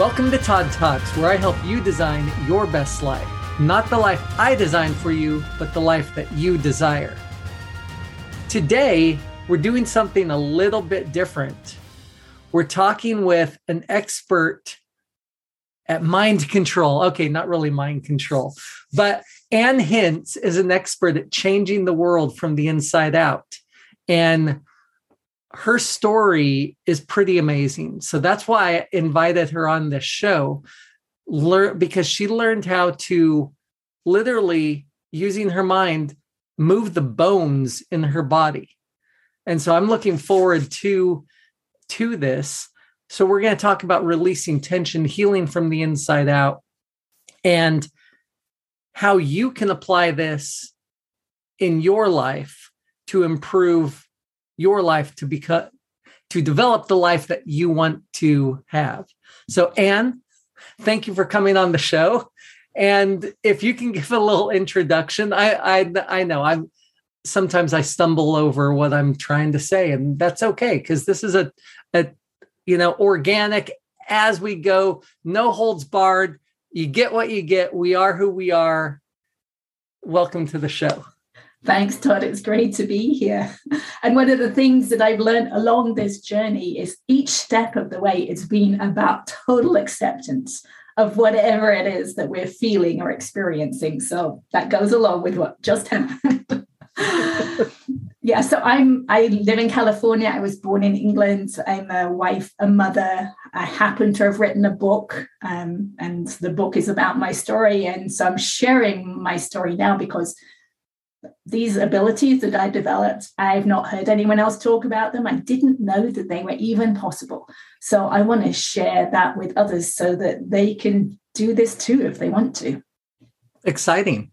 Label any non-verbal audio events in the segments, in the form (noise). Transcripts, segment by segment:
Welcome to Todd Talks, where I help you design your best life. Not the life I designed for you, but the life that you desire. Today, we're doing something a little bit different. We're talking with an expert at mind control. Okay, not really mind control, but Ann Hintz is an expert at changing the world from the inside out. And her story is pretty amazing. So that's why I invited her on this show, learn because she learned how to literally using her mind move the bones in her body. And so I'm looking forward to to this. So we're going to talk about releasing tension, healing from the inside out and how you can apply this in your life to improve your life to become to develop the life that you want to have. So Anne, thank you for coming on the show. And if you can give a little introduction, I I I know I'm sometimes I stumble over what I'm trying to say, and that's okay because this is a a you know organic as we go, no holds barred. You get what you get. We are who we are. Welcome to the show. Thanks, Todd. It's great to be here. And one of the things that I've learned along this journey is each step of the way it's been about total acceptance of whatever it is that we're feeling or experiencing. So that goes along with what just happened. (laughs) yeah, so I'm I live in California. I was born in England. I'm a wife, a mother. I happen to have written a book, um, and the book is about my story. And so I'm sharing my story now because these abilities that I developed, I've not heard anyone else talk about them. I didn't know that they were even possible. So I want to share that with others so that they can do this too if they want to. Exciting.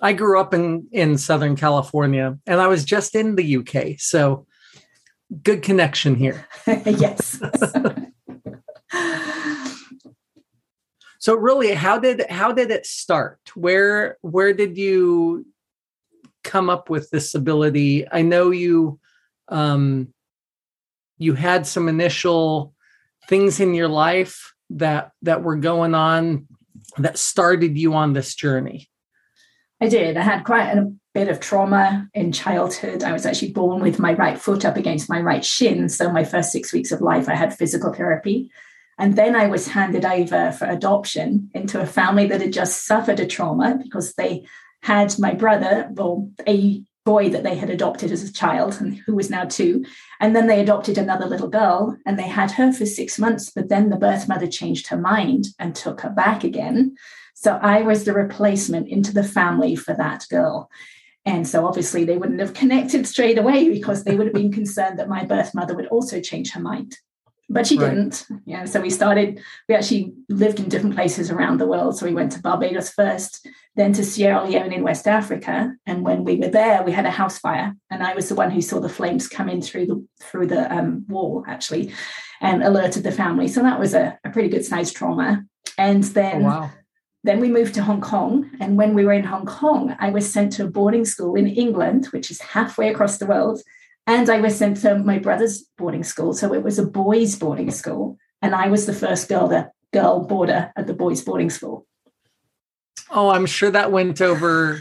I grew up in in Southern California and I was just in the UK. So good connection here. (laughs) yes. (laughs) so really how did how did it start? Where where did you come up with this ability? I know you um you had some initial things in your life that that were going on that started you on this journey. I did. I had quite a bit of trauma in childhood. I was actually born with my right foot up against my right shin. So my first six weeks of life i had physical therapy and then I was handed over for adoption into a family that had just suffered a trauma because they had my brother, well, a boy that they had adopted as a child and who was now two. And then they adopted another little girl and they had her for six months. But then the birth mother changed her mind and took her back again. So I was the replacement into the family for that girl. And so obviously they wouldn't have connected straight away because they would have been concerned that my birth mother would also change her mind but she right. didn't. Yeah. So we started, we actually lived in different places around the world. So we went to Barbados first, then to Sierra Leone in West Africa. And when we were there, we had a house fire. And I was the one who saw the flames come in through the through the um, wall, actually, and alerted the family. So that was a, a pretty good sized trauma. And then oh, wow. Then we moved to Hong Kong. And when we were in Hong Kong, I was sent to a boarding school in England, which is halfway across the world and I was sent to my brother's boarding school. So it was a boys' boarding school. And I was the first girl, the girl boarder at the boys' boarding school. Oh, I'm sure that went over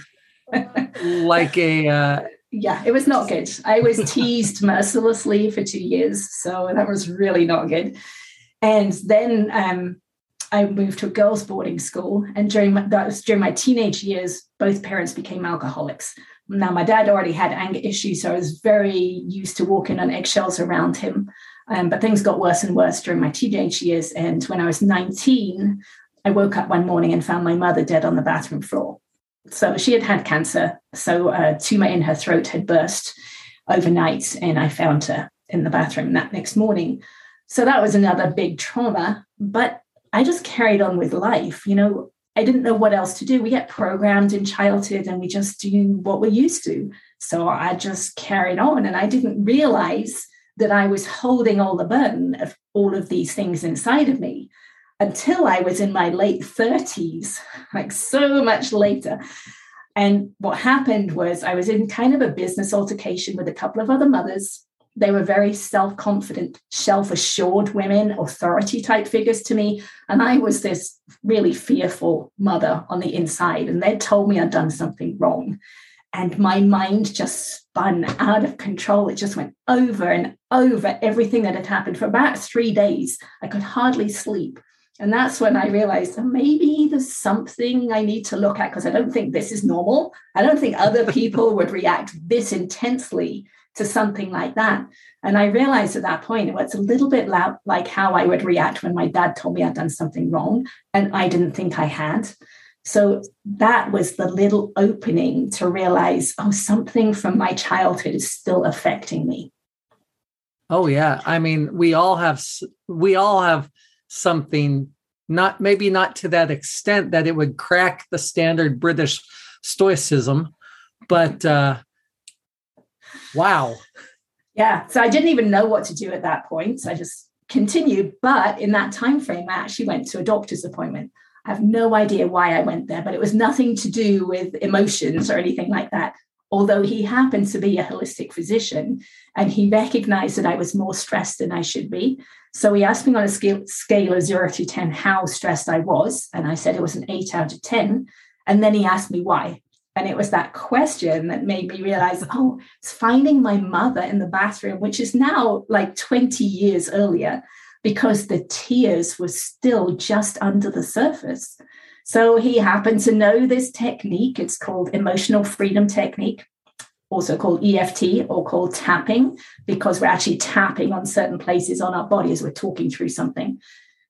(laughs) like a. Uh... Yeah, it was not good. I was teased mercilessly for two years. So that was really not good. And then um, I moved to a girls' boarding school. And during my, that was during my teenage years, both parents became alcoholics. Now, my dad already had anger issues, so I was very used to walking on eggshells around him. Um, but things got worse and worse during my teenage years. And when I was 19, I woke up one morning and found my mother dead on the bathroom floor. So she had had cancer. So a tumor in her throat had burst overnight, and I found her in the bathroom that next morning. So that was another big trauma. But I just carried on with life. You know, I didn't know what else to do. We get programmed in childhood and we just do what we're used to. So I just carried on and I didn't realize that I was holding all the burden of all of these things inside of me until I was in my late 30s, (laughs) like so much later. And what happened was I was in kind of a business altercation with a couple of other mothers. They were very self confident, self assured women, authority type figures to me. And I was this really fearful mother on the inside. And they told me I'd done something wrong. And my mind just spun out of control. It just went over and over everything that had happened for about three days. I could hardly sleep. And that's when I realized oh, maybe there's something I need to look at because I don't think this is normal. I don't think other people would react this intensely to something like that. And I realized at that point it was a little bit like how I would react when my dad told me I'd done something wrong and I didn't think I had. So that was the little opening to realize, oh, something from my childhood is still affecting me. Oh yeah, I mean, we all have we all have something not maybe not to that extent that it would crack the standard British stoicism, but uh wow. Yeah, so I didn't even know what to do at that point. So I just continued, but in that time frame I actually went to a doctor's appointment. I have no idea why I went there, but it was nothing to do with emotions or anything like that. Although he happened to be a holistic physician and he recognized that I was more stressed than I should be. So he asked me on a scale, scale of zero to 10 how stressed I was. And I said it was an eight out of 10. And then he asked me why. And it was that question that made me realize, (laughs) oh, it's finding my mother in the bathroom, which is now like 20 years earlier because the tears were still just under the surface. So he happened to know this technique. It's called emotional freedom technique, also called EFT or called tapping, because we're actually tapping on certain places on our body as we're talking through something.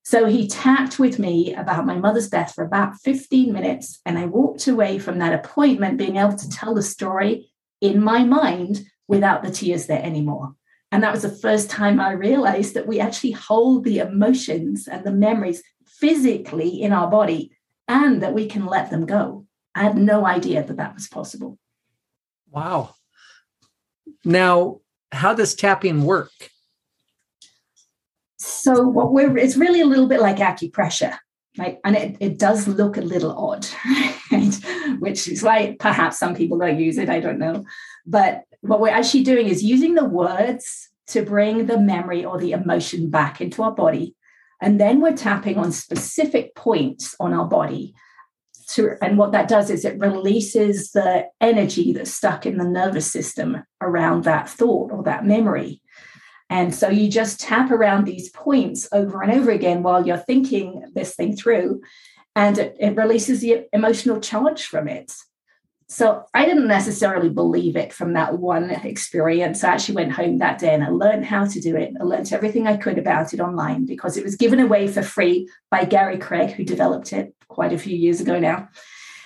So he tapped with me about my mother's death for about 15 minutes. And I walked away from that appointment being able to tell the story in my mind without the tears there anymore. And that was the first time I realized that we actually hold the emotions and the memories physically in our body and that we can let them go. I had no idea that that was possible. Wow. Now, how does tapping work? So, what we're it's really a little bit like acupressure, right? And it, it does look a little odd, (laughs) right? Which is why perhaps some people don't use it. I don't know. But what we're actually doing is using the words to bring the memory or the emotion back into our body. And then we're tapping on specific points on our body. To, and what that does is it releases the energy that's stuck in the nervous system around that thought or that memory. And so you just tap around these points over and over again while you're thinking this thing through, and it, it releases the emotional charge from it. So I didn't necessarily believe it from that one experience. I actually went home that day and I learned how to do it. I learned everything I could about it online because it was given away for free by Gary Craig, who developed it quite a few years ago now.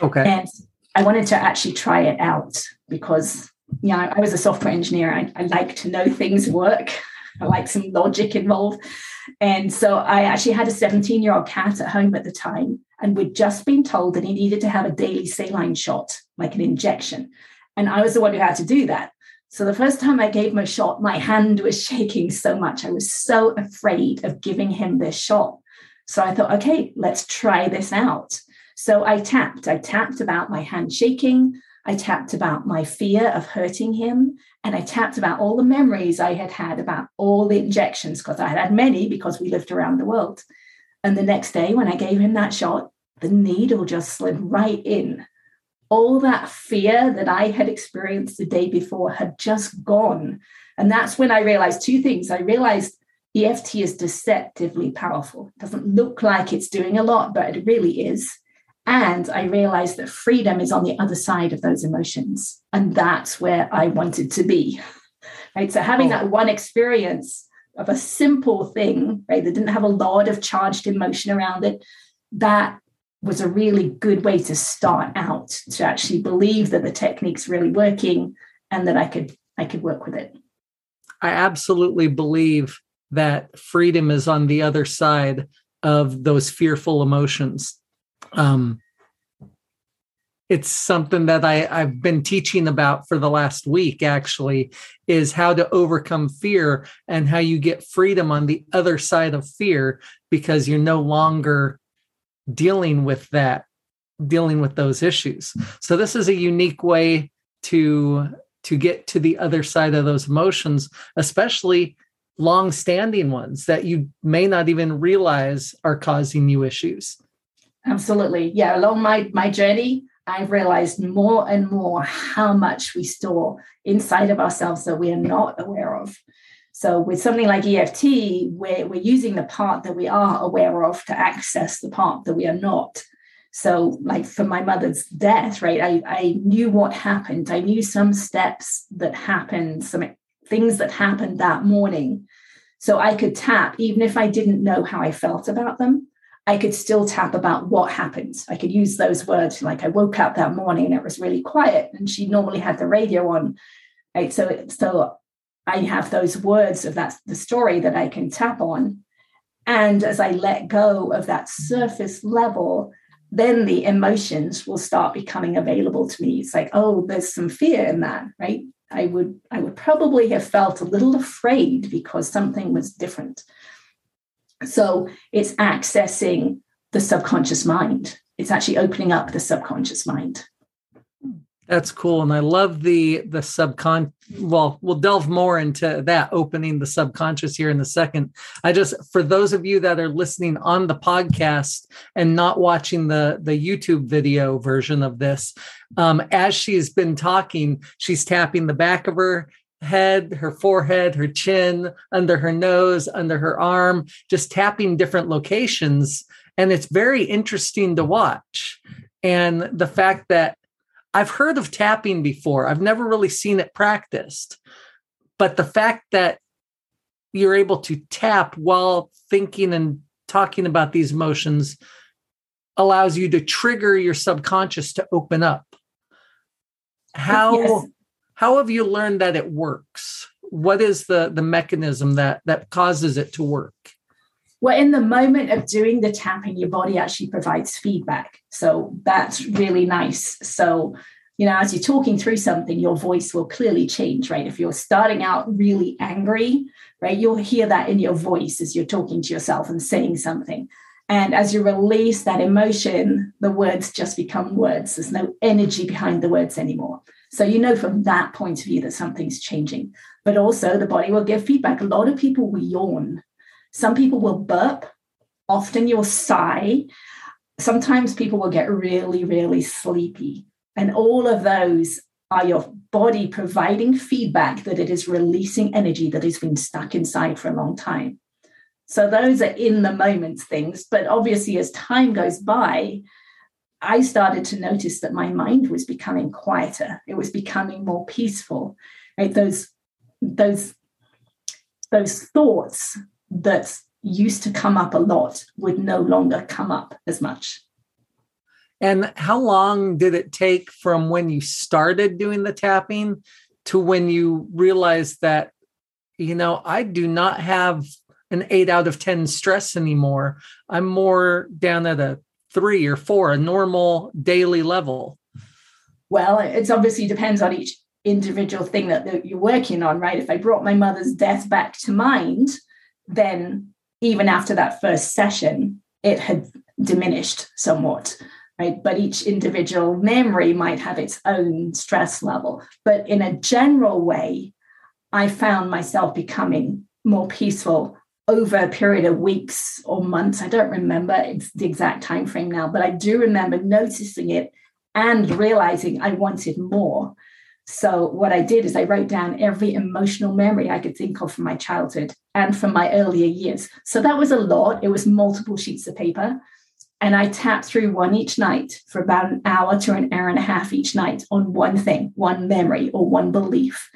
Okay. And I wanted to actually try it out because, you know, I was a software engineer. I, I like to know things work. (laughs) I (laughs) like some logic involved. And so I actually had a 17 year old cat at home at the time and we'd just been told that he needed to have a daily saline shot, like an injection. And I was the one who had to do that. So the first time I gave him a shot, my hand was (laughs) shaking so much. I was so afraid of giving him this shot. So I thought, okay, let's try this out. So I tapped. I tapped about my hand shaking. I tapped about my fear of hurting him. And I tapped about all the memories I had had about all the injections, because I had had many because we lived around the world. And the next day, when I gave him that shot, the needle just slid right in. All that fear that I had experienced the day before had just gone. And that's when I realized two things. I realized EFT is deceptively powerful. It doesn't look like it's doing a lot, but it really is. And I realized that freedom is on the other side of those emotions. And that's where I wanted to be. (laughs) Right. So having oh. that one experience of a simple thing, right, that didn't have a lot of charged emotion around it, that was a really good way to start out to actually believe that the technique's really working and that I could I could work with it. I absolutely believe that freedom is on the other side of those fearful emotions. Um, it's something that I, I've been teaching about for the last week, actually, is how to overcome fear and how you get freedom on the other side of fear because you're no longer dealing with that, dealing with those issues. So, this is a unique way to to get to the other side of those emotions, especially long standing ones that you may not even realize are causing you issues. Absolutely. Yeah. Along my, my journey, I've realized more and more how much we store inside of ourselves that we are not aware of. So, with something like EFT, we're, we're using the part that we are aware of to access the part that we are not. So, like for my mother's death, right, I, I knew what happened. I knew some steps that happened, some things that happened that morning. So I could tap, even if I didn't know how I felt about them, I could still tap about what happened. I could use those words like I woke up that morning and it was really quiet, and she normally had the radio on. Right. So so I have those words of that the story that I can tap on. And as I let go of that surface level, then the emotions will start becoming available to me. It's like, oh, there's some fear in that, right? I would I would probably have felt a little afraid because something was different. So it's accessing the subconscious mind. It's actually opening up the subconscious mind. That's cool. And I love the the subcon well, we'll delve more into that opening the subconscious here in a second. I just for those of you that are listening on the podcast and not watching the the YouTube video version of this, um, as she's been talking, she's tapping the back of her head, her forehead, her chin, under her nose, under her arm, just tapping different locations. And it's very interesting to watch. And the fact that I've heard of tapping before, I've never really seen it practiced. But the fact that you're able to tap while thinking and talking about these emotions allows you to trigger your subconscious to open up. How yes how have you learned that it works? What is the the mechanism that that causes it to work? Well in the moment of doing the tapping your body actually provides feedback. So that's really nice. So you know as you're talking through something your voice will clearly change right? If you're starting out really angry right you'll hear that in your voice as you're talking to yourself and saying something and as you release that emotion the words just become words there's no energy behind the words anymore so you know from that point of view that something's changing. But also the body will give feedback. A lot of people will yawn. Some people will burp. Often you'll sigh. Sometimes people will get really, really sleepy. And all of those are your body providing feedback that it is releasing energy that has been stuck inside for a long time. So those are in the moment things. But obviously, as time goes by, I started to notice that my mind was becoming quieter. It was becoming more peaceful. Right? Those those those thoughts that used to come up a lot would no longer come up as much. And how long did it take from when you started doing the tapping to when you realized that, you know, I do not have an eight out of 10 stress anymore? I'm more down at a three or four, a normal daily level? Well, it's obviously depends on each individual thing that, that you're working on, right? If I brought my mother's death back to mind, then even after that first session, it had diminished somewhat, right? But each individual memory might have its own stress level. But in a general way, I found myself becoming more peaceful over a period of weeks or months. I don't remember it's the exact time frame now, but I do remember noticing it and realizing I wanted more. So what I did is I wrote down every emotional memory I could think of from my childhood and from my earlier years. So that was a lot. It was multiple sheets of paper. And I tapped through one each night for about an hour to an hour and a half each night on one thing, one memory or one belief.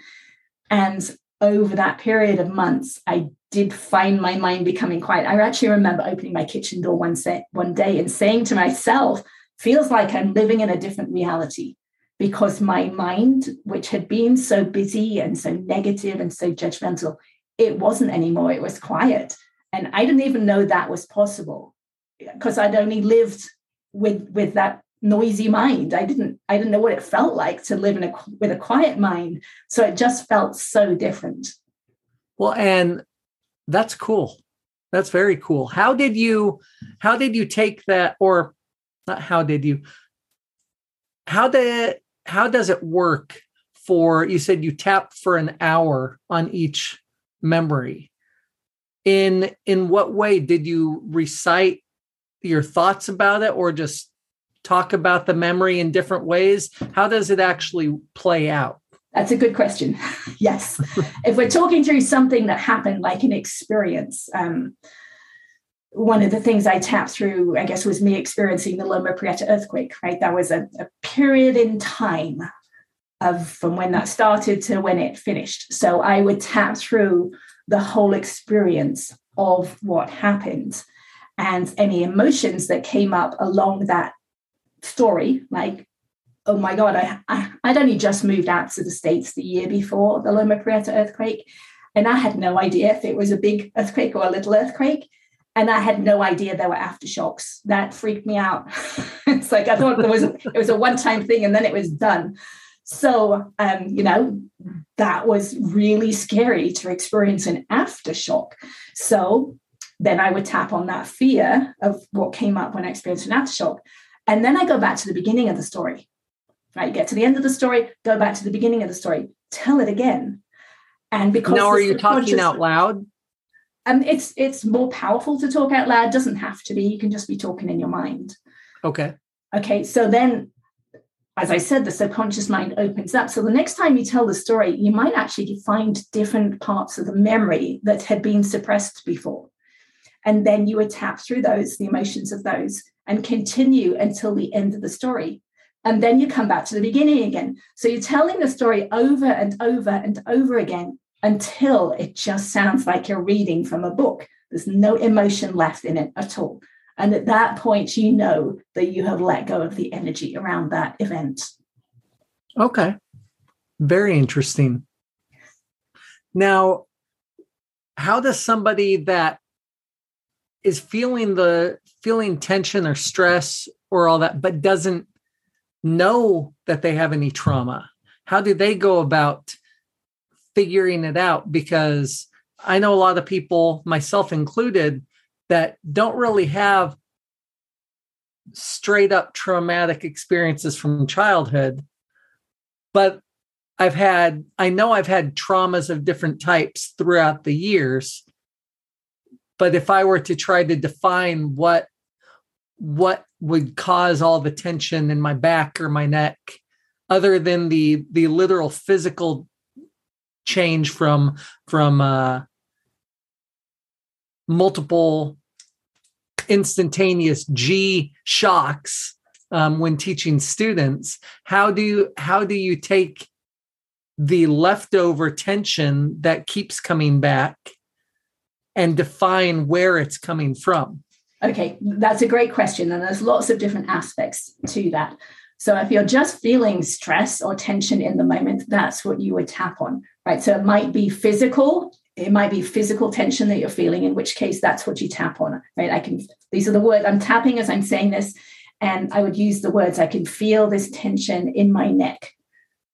And over that period of months, I did find my mind becoming quiet. I actually remember opening my kitchen door one, set, one day and saying to myself, feels like I'm living in a different reality because my mind, which had been so busy and so negative and so judgmental, it wasn't anymore. It was quiet. And I didn't even know that was possible because I'd only lived with, with that noisy mind. I didn't I didn't know what it felt like to live in a with a quiet mind. So it just felt so different. Well, and that's cool. That's very cool. How did you how did you take that or not how did you how did how does it work for you said you tap for an hour on each memory. In in what way did you recite your thoughts about it or just talk about the memory in different ways? How does it actually play out? That's a good question. (laughs) yes. (laughs) if we're talking through something that happened, like an experience, um, one of the things I tapped through, I guess, was me experiencing the Loma Prieta earthquake, right? That was a, a period in time of from when that started to when it finished. So I would tap through the whole experience of what happened and any emotions that came up along that story, like, oh my God, I, I, I'd only just moved out to the States the year before the Loma Prieta earthquake. And I had no idea if it was a big earthquake or a little earthquake. And I had no idea there were aftershocks. That freaked me out. (laughs) it's like I thought there was it was a one-time thing and then it was done. So um, you know, that was really scary to experience an aftershock. So then I would tap on that fear of what came up when I experienced an aftershock. And then I go back to the beginning of the story. Right, get to the end of the story, go back to the beginning of the story, tell it again. And because now, are you talking out loud? Um, it's it's more powerful to talk out loud. Doesn't have to be. You can just be talking in your mind. Okay. Okay. So then, as I said, the subconscious mind opens up. So the next time you tell the story, you might actually find different parts of the memory that had been suppressed before, and then you would tap through those, the emotions of those, and continue until the end of the story. And then you come back to the beginning again. So you're telling the story over and over and over again until it just sounds like you're reading from a book. There's no emotion left in it at all. And at that point, you know that you have let go of the energy around that event. Okay. Very interesting. Now, how does somebody that is feeling the feeling tension or stress or all that, but doesn't know that they have any trauma? How do they go about figuring it out? Because I know a lot of people, myself included, that don't really have straight up traumatic experiences from childhood, but I've had, I know I've had traumas of different types throughout the years. But if I were to try to define what what would cause all the tension in my back or my neck other than the the literal physical change from from uh multiple instantaneous g shocks um, when teaching students how do you how do you take the leftover tension that keeps coming back and define where it's coming from Okay, that's a great question. And there's lots of different aspects to that. So if you're just feeling stress or tension in the moment, that's what you would tap on, right? So it might be physical. It might be physical tension that you're feeling, in which case that's what you tap on, right? I can, these are the words I'm tapping as I'm saying this. And I would use the words, I can feel this tension in my neck.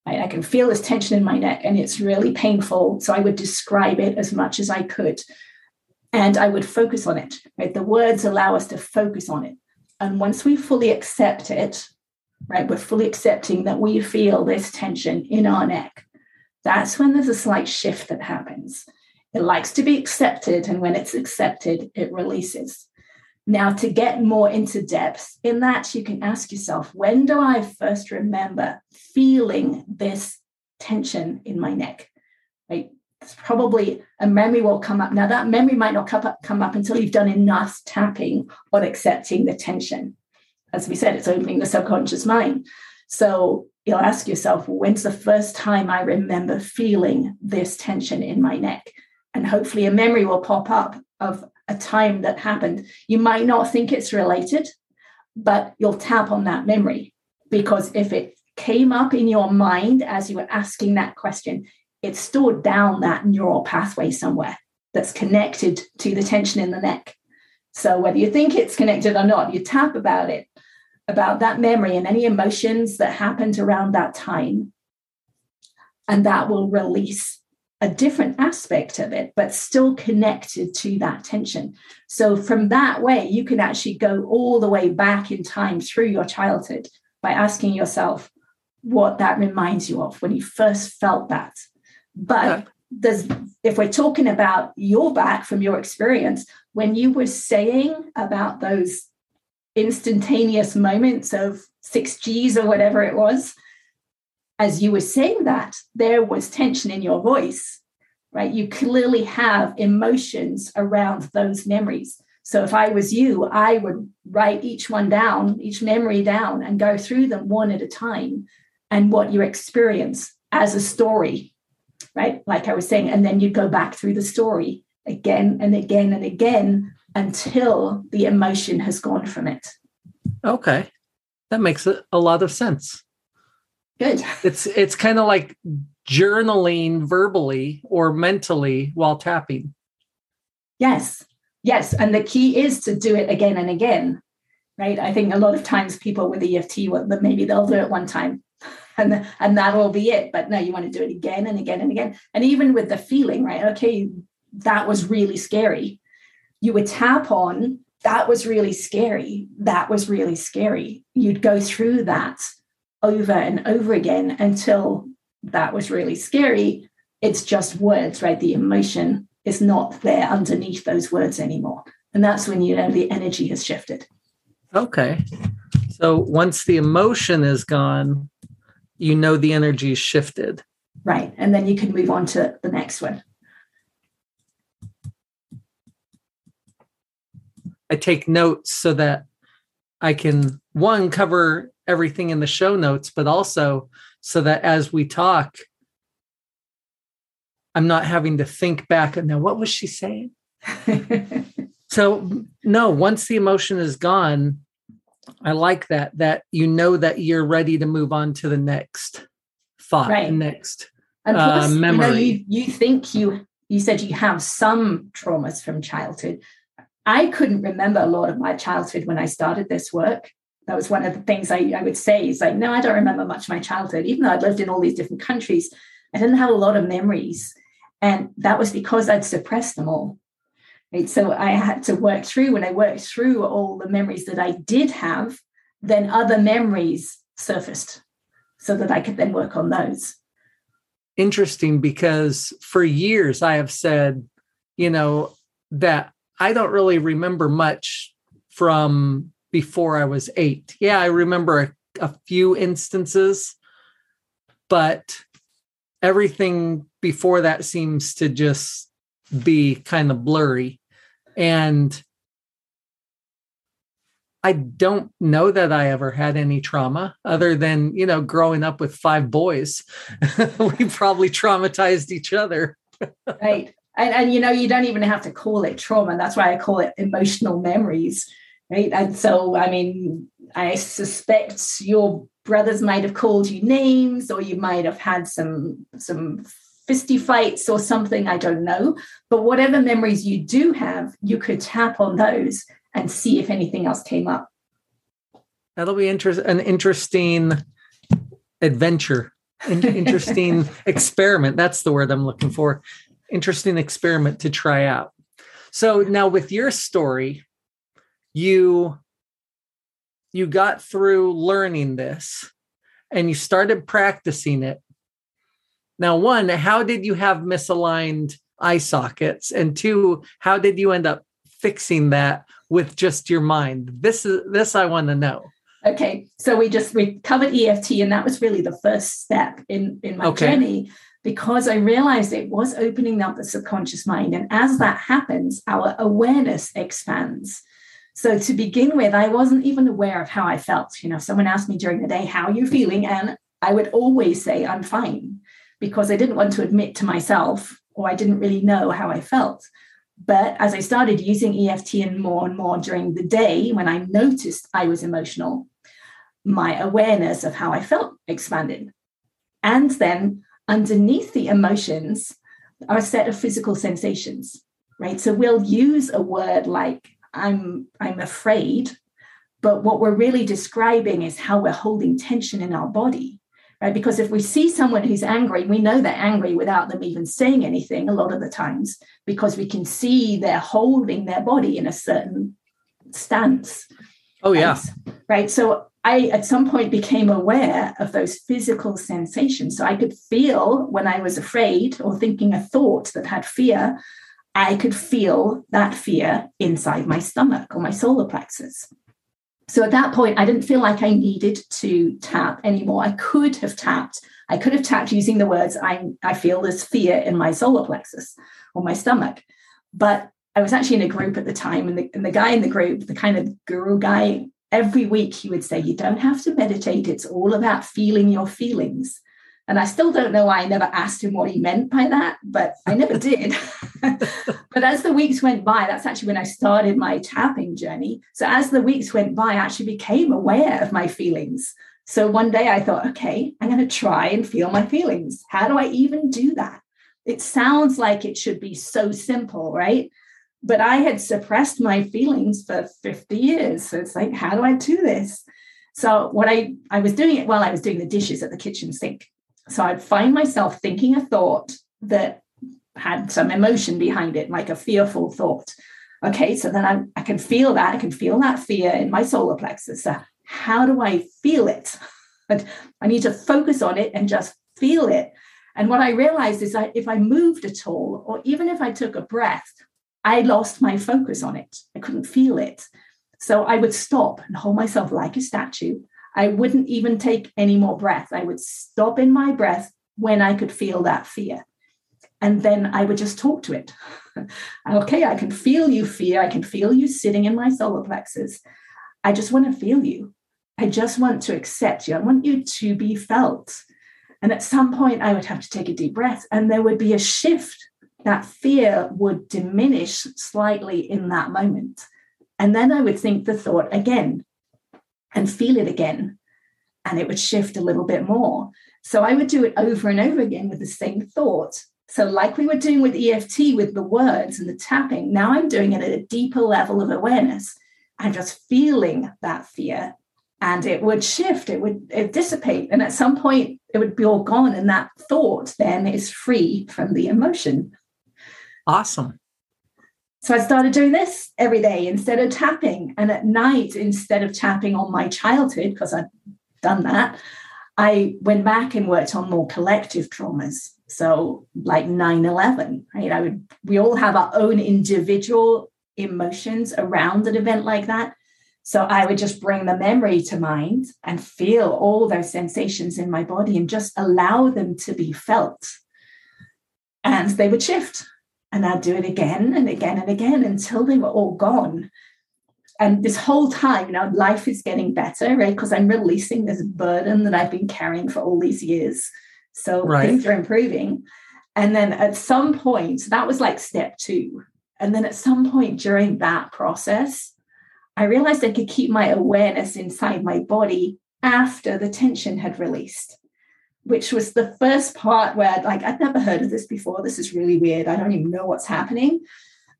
Right? I can feel this tension in my neck and it's really painful. So I would describe it as much as I could and I would focus on it. Right, the words allow us to focus on it, and once we fully accept it, right, we're fully accepting that we feel this tension in our neck. That's when there's a slight shift that happens. It likes to be accepted, and when it's accepted, it releases. Now, to get more into depth in that, you can ask yourself when do I first remember feeling this tension in my neck? Right? Probably a memory will come up. Now, that memory might not come up, come up until you've done enough tapping on accepting the tension. As we said, it's opening the subconscious mind. So you'll ask yourself, when's the first time I remember feeling this tension in my neck? And hopefully a memory will pop up of a time that happened. You might not think it's related, but you'll tap on that memory because if it came up in your mind as you were asking that question, it's stored down that neural pathway somewhere that's connected to the tension in the neck. So whether you think it's connected or not, you tap about it, about that memory and any emotions that happened around that time. And that will release a different aspect of it, but still connected to that tension. So, from that way, you can actually go all the way back in time through your childhood by asking yourself, what that reminds you of when you first felt that. But okay. there's if we're talking about your back from your experience, when you were saying about those instantaneous moments of six G's or whatever it was, as you were saying that, there was tension in your voice, right? You clearly have emotions around those memories. So if I was you, I would write each one down, each memory down, and go through them one at a time and what you experience as a story, right? Like I was saying, and then you'd go back through the story again and again and again until the emotion has gone from it. Okay. That makes a lot of sense. Good. It's it's kind of like journaling verbally or mentally while tapping. Yes. Yes, and the key is to do it again and again. Right? I think a lot of times people with EFT well, maybe they'll do it one time and and that will be it. But no you want to do it again and again and again. And even with the feeling right okay that was really scary. You would tap on that was really scary. That was really scary. You'd go through that over and over again until that was really scary. It's just words right? The emotion is not there underneath those words anymore. And that's when you know the energy has shifted. Okay. So once the emotion is gone you know the energy shifted. Right. And then you can move on to the next one. I take notes so that I can one cover everything in the show notes, but also so that as we talk, I'm not having to think back. And now, what was she saying? (laughs) so, no, once the emotion is gone, I like that, that you know that you're ready to move on to the next thought, right. the next and plus, uh, memory. You, know, you, you think you, you said you have some traumas from childhood. I couldn't remember a lot of my childhood when I started this work. That was one of the things I, I would say is like, no, I don't remember much of my childhood. Even though I'd lived in all these different countries, I didn't have a lot of memories. And that was because I'd suppressed them all. Right? So I had to work through, when I worked through all the memories that I did have, then other memories surfaced so that I could then work on those. Interesting because for years I have said, you know, that I don't really remember much from before I was eight. Yeah, I remember a, a few instances, but everything before that seems to just be kind of blurry. And I don't know that I ever had any trauma other than, you know, growing up with five boys. (laughs) we probably traumatized each other. right. And, and, you know, you don't even have to call it trauma. That's why I call it emotional memories. Right. And so, I mean, I suspect your brothers might have called you names or you might have had some some fisty fights or something, I don't know. But whatever memories you do have, you could tap on those and see if anything else came up. That'll be inter- an interesting adventure, an (laughs) interesting experiment. That's the word I'm looking for. Interesting experiment to try out. So now with your story, you you got through learning this and you started practicing it now, one, how did you have misaligned eye sockets? And two, how did you end up fixing that with just your mind? This is this I want to know. Okay. So we just we covered EFT and that was really the first step in, in my okay. journey because I realized it was opening up the subconscious mind. And as that happens, our awareness expands. So to begin with, I wasn't even aware of how I felt. You know, someone asked me during the day, How are you feeling? And I would always say, I'm fine because I didn't want to admit to myself or I didn't really know how I felt. But as I started using EFT and more and more during the day, when I noticed I was emotional, my awareness of how I felt expanded. And then underneath the emotions are a set of physical sensations, right? So we'll use a word like I'm I'm afraid, but what we're really describing is how we're holding tension in our body right? Because if we see someone who's angry, we know they're angry without them even saying anything a lot of the times, because we can see they're holding their body in a certain stance. Oh, yeah. Right. So I at some point became aware of those physical sensations. So I could feel when I was afraid or thinking a thought that had fear, I could feel that fear inside my stomach or my solar plexus. So at that point, I didn't feel like I needed to tap anymore. I could have tapped. I could have tapped using the words, I, I feel this fear in my solar plexus or my stomach. But I was actually in a group at the time, and the, and the guy in the group, the kind of guru guy, every week he would say, You don't have to meditate. It's all about feeling your feelings. And I still don't know why I never asked him what he meant by that, but I never (laughs) did. (laughs) but as the weeks went by, that's actually when I started my tapping journey. So as the weeks went by, I actually became aware of my feelings. So one day I thought, okay, I'm going to try and feel my feelings. How do I even do that? It sounds like it should be so simple, right? But I had suppressed my feelings for 50 years. So it's like, how do I do this? So what I I was doing it while I was doing the dishes at the kitchen sink. So I'd find myself thinking a thought that had some emotion behind it, like a fearful thought. Okay, so then I, I can feel that. I can feel that fear in my solar plexus. So how do I feel it? (laughs) And I need to focus on it and just feel it. And what I realized is that if I moved at all, or even if I took a breath, I lost my focus on it. I couldn't feel it. So I would stop and hold myself like a statue I wouldn't even take any more breath. I would stop in my breath when I could feel that fear. And then I would just talk to it. (laughs) okay, I can feel you, fear. I can feel you sitting in my solar plexus. I just want to feel you. I just want to accept you. I want you to be felt. And at some point, I would have to take a deep breath, and there would be a shift. That fear would diminish slightly in that moment. And then I would think the thought again and feel it again. And it would shift a little bit more. So I would do it over and over again with the same thought. So, like we were doing with EFT with the words and the tapping, now I'm doing it at a deeper level of awareness. I'm just feeling that fear and it would shift, it would it dissipate. And at some point, it would be all gone. And that thought then is free from the emotion. Awesome. So I started doing this every day instead of tapping. And at night, instead of tapping on my childhood, because I'd done that, I went back and worked on more collective traumas. So like 9-11, right? I would we all have our own individual emotions around an event like that. So I would just bring the memory to mind and feel all those sensations in my body and just allow them to be felt. And they would shift and I'd do it again and again and again until they were all gone. And this whole time, you know, life is getting better, right? Because I'm releasing this burden that I've been carrying for all these years. So right. things are improving. And then at some point, so that was like step two. And then at some point during that process, I realized I could keep my awareness inside my body after the tension had released which was the first part where like I'd never heard of this before. This is really weird. I don't even know what's happening.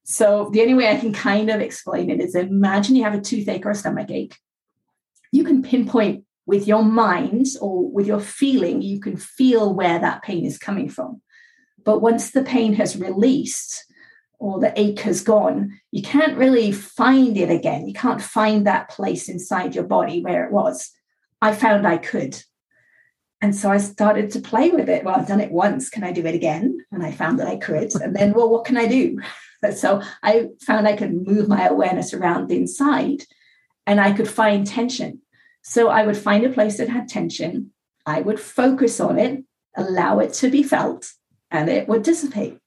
So the only way I can kind of explain it is imagine you have a toothache or a stomach ache. You can pinpoint with your mind or with your feeling, you can feel where that pain is coming from. But once the pain has released or the ache has gone, you can't really find it again. You can't find that place inside your body where it was. I found I could. And so I started to play with it. Well, I've done it once. Can I do it again? And I found that I could. And then, well, what can I do? (laughs) So I found I could move my awareness around the inside and I could find tension. So I would find a place that had tension. I would focus on it, allow it to be felt, and it would dissipate.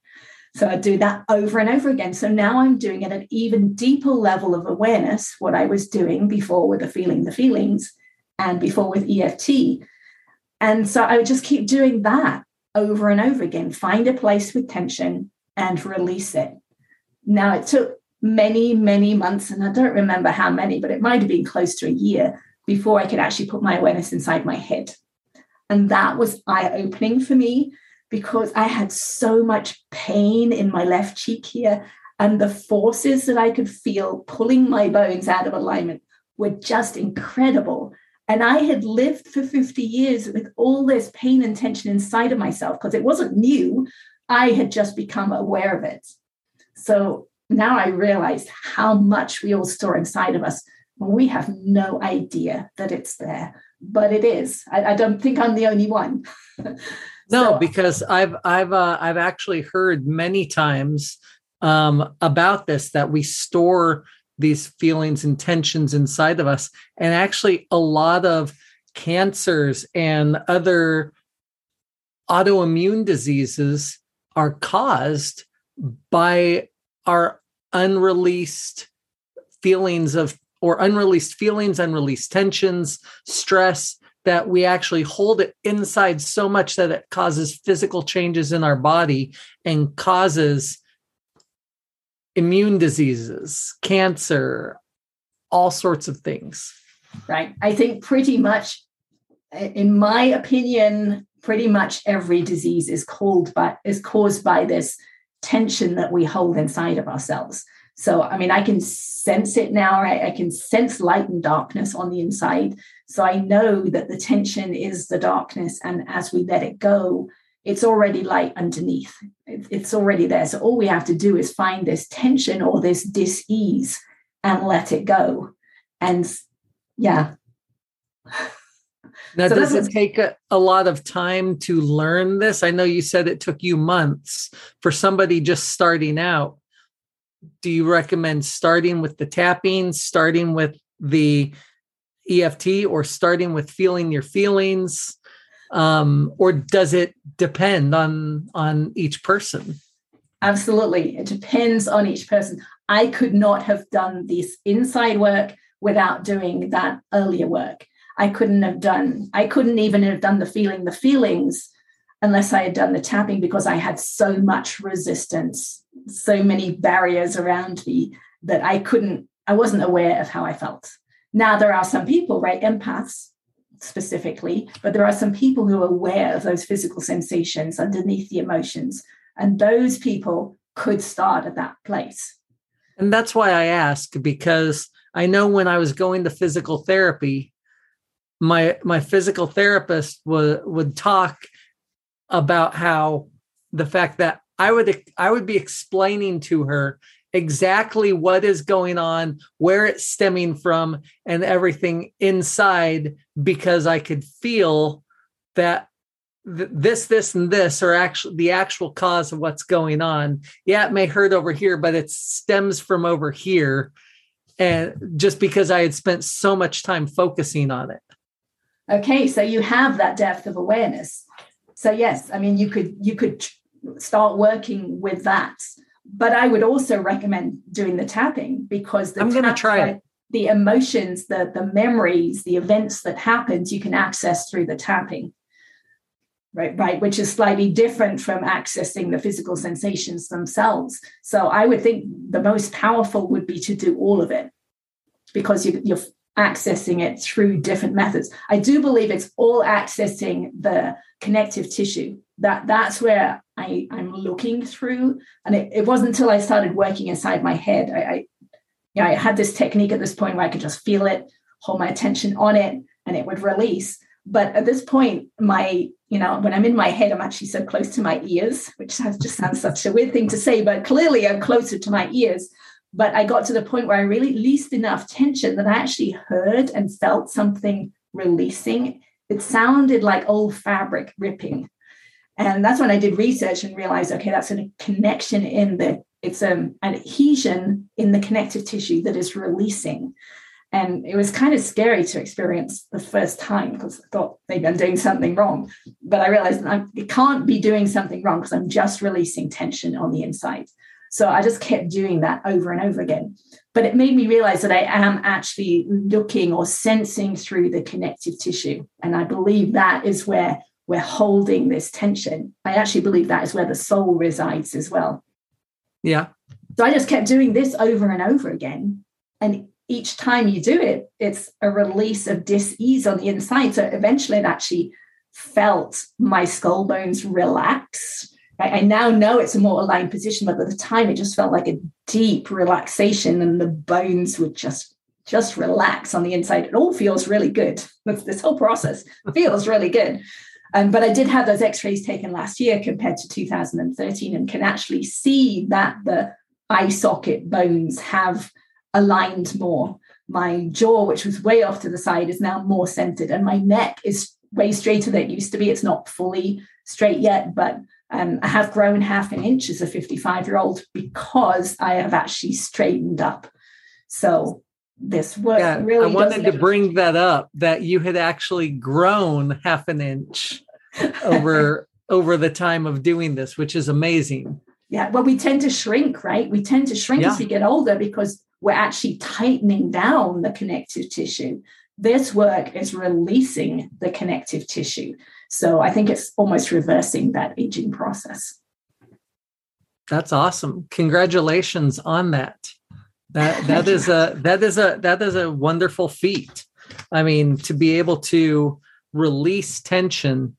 So I'd do that over and over again. So now I'm doing it at an even deeper level of awareness, what I was doing before with the feeling the feelings and before with EFT and so I would just keep doing that over and over again find a place with tension and release it. Now, it took many, many months, and I don't remember how many, but it might have been close to a year before I could actually put my awareness inside my head. And that was eye opening for me because I had so much pain in my left cheek here. And the forces that I could feel pulling my bones out of alignment were just incredible. And I had lived for 50 years with all this pain and tension inside of myself because it wasn't new. I had just become aware of it. So now I realized how much we all store inside of us we have no idea that it's there, but it is. I, I don't think I'm the only one. (laughs) no, so, because I've I've uh, I've actually heard many times um, about this that we store these feelings and tensions inside of us, and actually a lot of cancers and other autoimmune diseases are caused by our unreleased feelings of or unreleased feelings, unreleased tensions, stress that we actually hold it inside so much that it causes physical changes in our body and causes immune diseases, cancer, all sorts of things. Right. I think pretty much, in my opinion, pretty much every disease is called by is caused by this tension that we hold inside of ourselves. So, I mean, I can sense it now, right? I can sense light and darkness on the inside. So I know that the tension is the darkness. And as we let it go, it's already light underneath. It's already there. So all we have to do is find this tension or this dis-ease and let it go. And yeah. (laughs) Now, so does it take a, a, lot of time to learn this? I know you said it took you months for somebody just starting out do you recommend starting with the tapping, starting with the EFT, or starting with feeling your feelings? Um, or does it depend on on each person? Absolutely, it depends on each person. I could not have done this inside work without doing that earlier work. I couldn't have done. I couldn't even have done the feeling the feelings unless I had done the tapping because I had so much resistance so many barriers around me that I couldn't, I wasn't aware of how I felt. Now, there are some people, right, empaths specifically, but there are some people who are aware of those physical sensations underneath the emotions. And those people could start at that place. And that's why I ask, because I know when I was going to physical therapy, my my physical therapist would would talk about how the fact that I would I would be explaining to her exactly what is going on, where it's stemming from, and everything inside because I could feel that th- this, this, and this are actually the actual cause of what's going on. Yeah, it may hurt over here, but it stems from over here. And just because I had spent so much time focusing on it. Okay, so you have that depth of awareness. So yes, I mean you could you could start working with that. But I would also recommend doing the tapping because the I'm going to try it. The emotions, the the memories, the events that happened, you can access through the tapping. Right, right, which is slightly different from accessing the physical sensations themselves. So I would think the most powerful would be to do all of it because you, you're accessing it through different methods. I do believe it's all accessing the connective tissue. That that's where I, I'm looking through. And it, it wasn't until I started working inside my head. I, I, you know, I had this technique at this point where I could just feel it, hold my attention on it, and it would release. But at this point, my, you know, when I'm in my head, I'm actually so close to my ears, which has just sounds such a weird thing to say, but clearly I'm closer to my ears. But I got to the point where I really released enough tension that I actually heard and felt something releasing. It sounded like old fabric ripping. And that's when I did research and realized, okay, that's a connection in the, it's a, an adhesion in the connective tissue that is releasing. And it was kind of scary to experience the first time because I thought maybe I'm doing something wrong. But I realized I can't be doing something wrong because I'm just releasing tension on the inside. So I just kept doing that over and over again. But it made me realize that I am actually looking or sensing through the connective tissue. And I believe that is where we're holding this tension. I actually believe that is where the soul resides as well. Yeah. So I just kept doing this over and over again. And each time you do it, it's a release of dis-ease on the inside. So eventually it actually felt my skull bones relax. I now know it's a more aligned position, but at the time it just felt like a deep relaxation and the bones would just just relax on the inside. It all feels really good. (laughs) This whole process feels really good. Um, but I did have those x-rays taken last year compared to 2013 and can actually see that the eye socket bones have aligned more. My jaw, which was way off to the side, is now more centered, and my neck is way straighter than it used to be. It's not fully straight yet, but um, I have grown half an inch as a 55 year old because I have actually straightened up. So this work yeah, really. I wanted to bring that up that you had actually grown half an inch (laughs) over over the time of doing this, which is amazing. Yeah, well, we tend to shrink, right? We tend to shrink yeah. as we get older because we're actually tightening down the connective tissue. This work is releasing the connective tissue. So I think it's almost reversing that aging process. That's awesome. Congratulations on that. That (laughs) that is a that is a that is a wonderful feat. I mean, to be able to release tension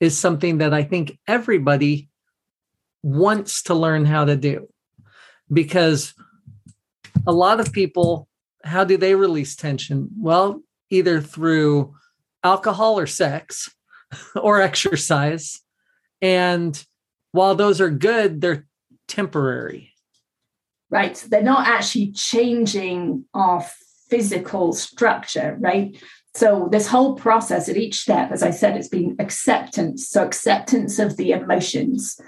is something that I think everybody wants to learn how to do. Because a lot of people, how do they release tension? Well, either through alcohol or sex (laughs) or exercise. And while those are good, they're temporary. Right. They're not actually changing our physical structure, right? So, this whole process at each step, as I said, it's been acceptance. So, acceptance of the emotions,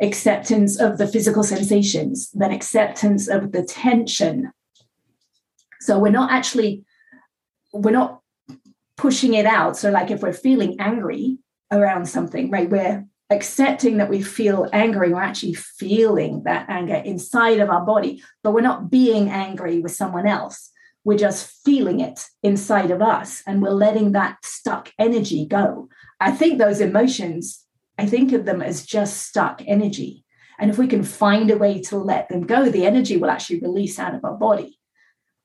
acceptance of the physical sensations, then acceptance of the tension. So, we're not actually, we're not pushing it out. So, like if we're feeling angry around something, right, we're accepting that we feel angry, we're actually feeling that anger inside of our body, but we're not being angry with someone else. We're just feeling it inside of us and we're letting that stuck energy go. I think those emotions, I think of them as just stuck energy. And if we can find a way to let them go, the energy will actually release out of our body.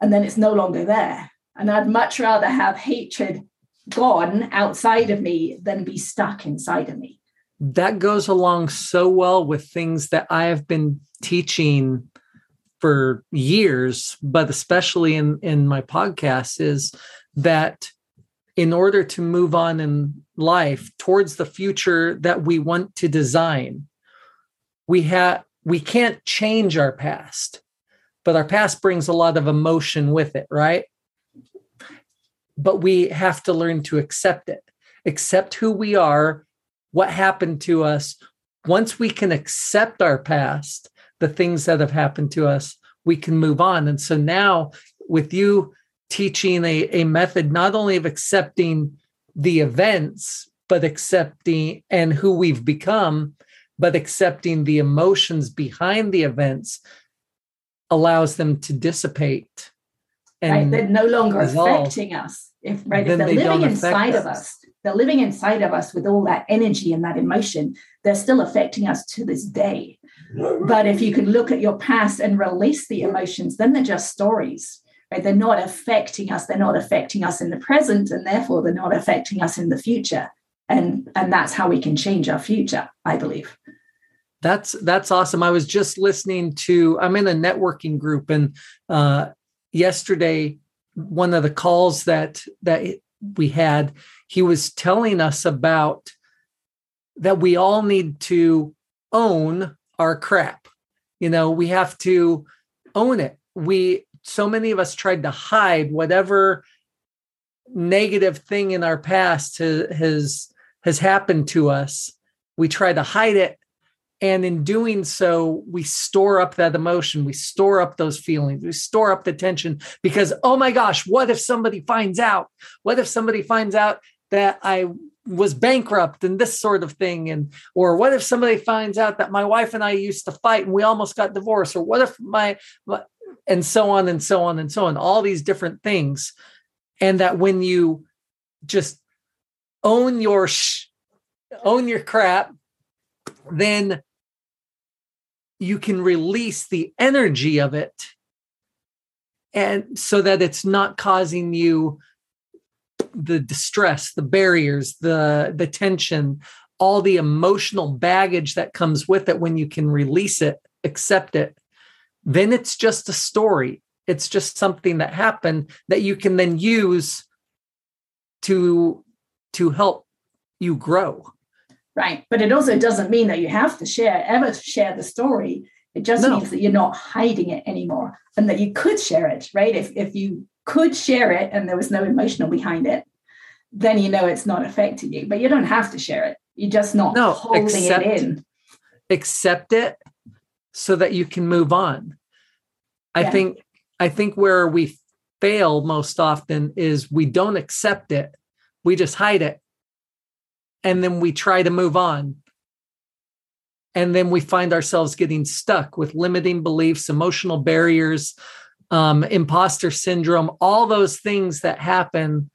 And then it's no longer there. And I'd much rather have hatred gone outside of me than be stuck inside of me. That goes along so well with things that I have been teaching for years, but especially in, in my podcast, is that in order to move on in life towards the future that we want to design, we have we can't change our past, but our past brings a lot of emotion with it, right? but we have to learn to accept it, accept who we are, what happened to us. Once we can accept our past, the things that have happened to us, we can move on. And so now, with you teaching a, a method not only of accepting the events, but accepting and who we've become, but accepting the emotions behind the events allows them to dissipate and right? they're no longer affecting us. If right if they're they living inside us. of us. they're living inside of us with all that energy and that emotion they're still affecting us to this day. But if you can look at your past and release the emotions then they're just stories right? They're not affecting us. They're not affecting us in the present and therefore they're not affecting us in the future. And and that's how we can change our future i believe that's that's awesome. I was just listening to i'm in a networking group and uh yesterday one of the calls that that we had he was telling us about that we all need to own our crap. You know we have to own it. We so many of us tried to hide whatever negative thing in our past has has, has happened to us. We try to hide it and in doing so, we store up that emotion, we store up those feelings, we store up the tension because, oh my gosh, what if somebody finds out? What if somebody finds out that I was bankrupt and this sort of thing? And, or what if somebody finds out that my wife and I used to fight and we almost got divorced? Or what if my, and so on and so on and so on, all these different things. And that when you just own your, sh- own your crap, then you can release the energy of it and so that it's not causing you the distress the barriers the the tension all the emotional baggage that comes with it when you can release it accept it. Then it's just a story. It's just something that happened that you can then use to to help you grow right but it also doesn't mean that you have to share ever share the story It just no. means that you're not hiding it anymore and that you could share it, right? If, if you could share it and there was no emotional behind it, then you know it's not affecting you. But you don't have to share it. You're just not no, holding accept, it in. Accept it so that you can move on. I yeah. think I think where we fail most often is we don't accept it. We just hide it. And then we try to move on. And then we find ourselves getting stuck with limiting beliefs, emotional barriers, um, imposter syndrome, all those things that happen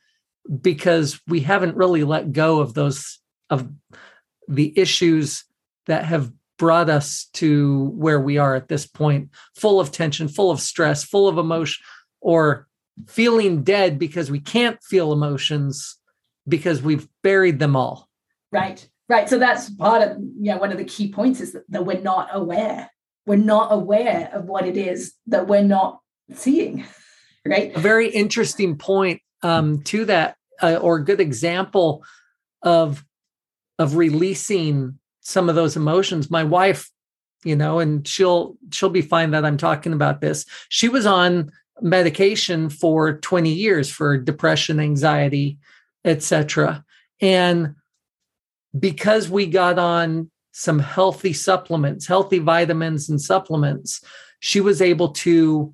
because we haven't really let go of those of the issues that have brought us to where we are at this point full of tension full of stress full of emotion or feeling dead because we can't feel emotions because we've buried them all right. Right. So that's part of you know one of the key points is that, that we're not aware. We're not aware of what it is that we're not seeing (laughs) right? A very interesting point um, to that uh, or a good example of of releasing some of those emotions. My wife you know and she'll she'll be fine that i'm talking about this. She was on medication for 20 years for depression anxiety etc and because we got on some healthy supplements healthy vitamins and supplements she was able to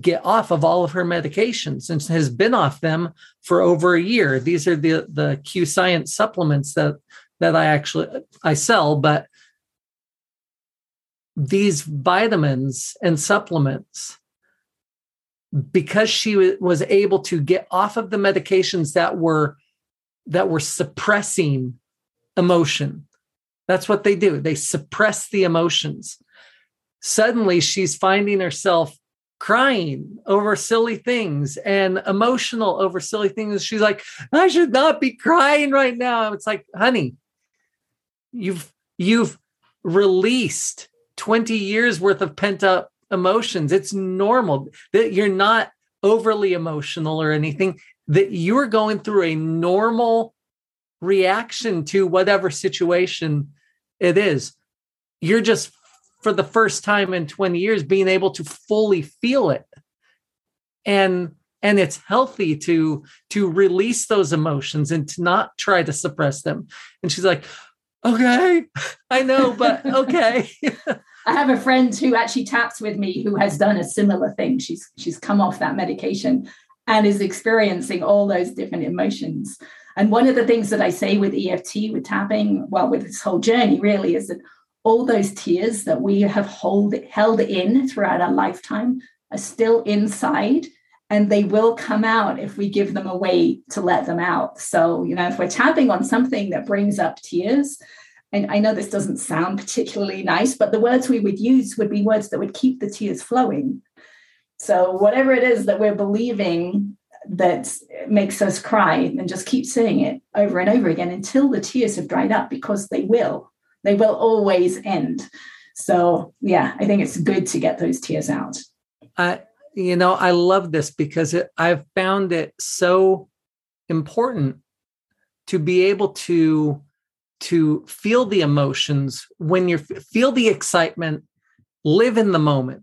get off of all of her medications and has been off them for over a year. These are the the Q Science supplements that that I actually I sell, but these vitamins and supplements because she was able to get off of the medications that were that were suppressing emotion that's what they do they suppress the emotions suddenly she's finding herself crying over silly things and emotional over silly things. She's like, I should not be crying right now. It's like, honey, you've you've released 20 years worth of pent up emotions. It's normal that you're not overly emotional or anything, that you're going through a normal reaction to whatever situation it is. You're just for the first time in 20 years being able to fully feel it. And and it's healthy to to release those emotions and to not try to suppress them. And she's like okay (laughs) i know but (laughs) okay. I have a friend who actually taps with me who has done a similar thing. She's she's come off that medication and is experiencing all those different emotions and one of the things that i say with eft with tapping well with this whole journey really is that all those tears that we have hold, held in throughout our lifetime are still inside and they will come out if we give them a way to let them out. So, you know, if we're tapping on something that brings up tears, and I know this doesn't sound particularly nice, but the words we would use would be words that would keep the tears flowing. So, whatever it is that we're believing that makes us cry, and just keep saying it over and over again until the tears have dried up because they will they will always end. So yeah, I think it's good to get those tears out. I you know, I love this because it, I've found it so important to be able to to feel the emotions when you feel the excitement, live in the moment,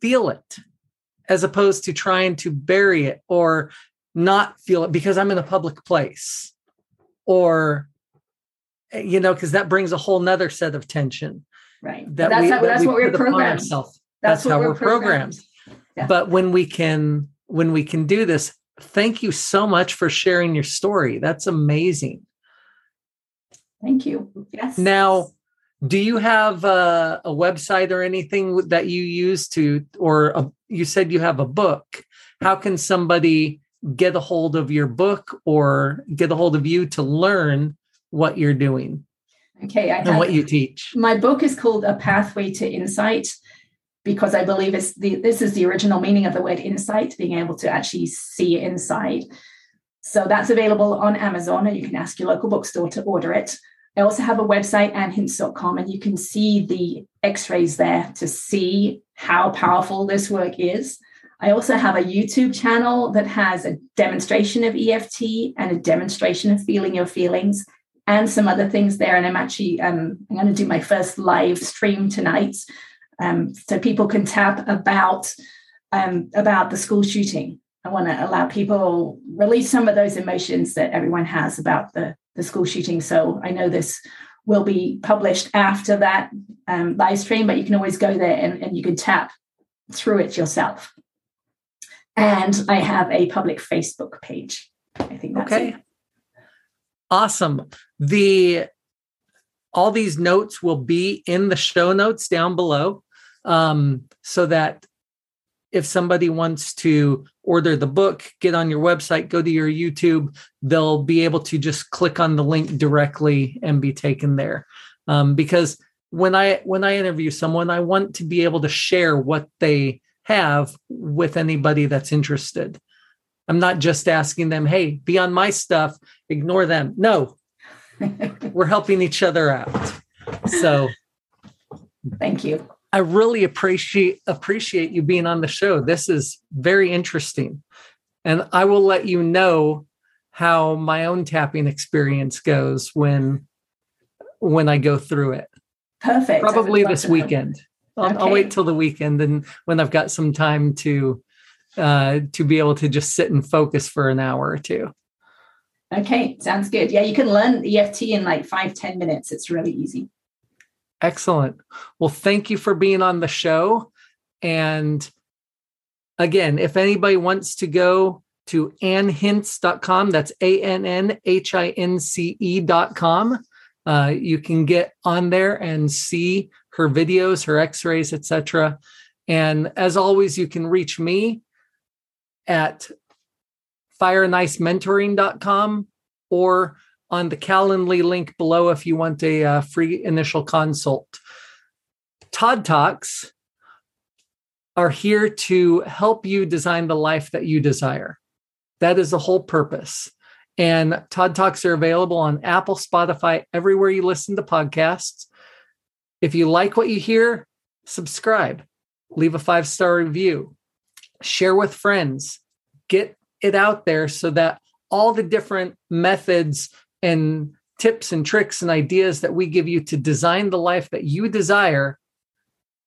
feel it, as opposed to trying to bury it or not feel it because I'm in a public place or Eh, you know, because that brings a whole nother set of tension. Right. That that's, we, how, that that's we what we're programmed. That's, that's how we're, we're programmed. programmed. Yeah. But when we can, when we can do this, thank you so much for sharing your story. That's amazing. Thank you. Yes. Now, do you have a, a website or anything that you use to, or a, you said you have a book? How can somebody get a hold of your book or get a hold of you to learn what you're doing? Okay I and what you teach? my book is called a pathway to insight because i believe it's the this is the original meaning of the word insight being able to actually see inside. So that's available on amazon and you can ask your local bookstore to order it. I also have a website annhince.com and you can see the x-rays there to see how powerful this work is I also have a YouTube channel that has a demonstration of EFT and a demonstration of feeling your feelings and some other things there. And I'm actually um, I'm going to do my first live stream tonight, um, so people can tap about um, about the school shooting. I want to allow people release some of those emotions that everyone has about the the school shooting. So I know this will be published after that um, live stream, but you can always go there and, and you can tap through it yourself. And I have a public Facebook page. I think that's okay. It. Awesome. The all these notes will be in the show notes down below um, so that if somebody wants to order the book, get on your website, go to your YouTube, they'll be able to just click on the link directly and be taken there. Um, because when I when I interview someone, I want to be able to share what they have with anybody that's interested. I'm not just asking them, "Hey, be on my stuff, ignore them." No. (laughs) We're helping each other out. So, thank you. I really appreciate appreciate you being on the show. This is very interesting. And I will let you know how my own tapping experience goes when when I go through it. Perfect. Probably this weekend. I'll, okay. I'll, wait till the weekend and when I've got some time to uh, to be able to just sit and focus for an hour or two. Okay, sounds good. Yeah, you can learn EFT in like five ten minutes. It's really easy. Excellent. Well, thank you for being on the show. And again, if anybody wants to go to annhince.com, that's A N N H I N C E.com, uh, you can get on there and see her videos, her x rays, etc. And as always, you can reach me at fireandIcementoring.com or on the Calendly link below if you want a uh, free initial consult. Todd Talks are here to help you design the life that you desire. That is the whole purpose. And Todd Talks are available on Apple, Spotify, everywhere you listen to podcasts. If you like what you hear, subscribe, leave a five star review, share with friends, get it out there so that all the different methods and tips and tricks and ideas that we give you to design the life that you desire,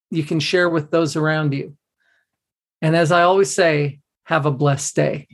you can share with those around you. And as I always say, have a blessed day.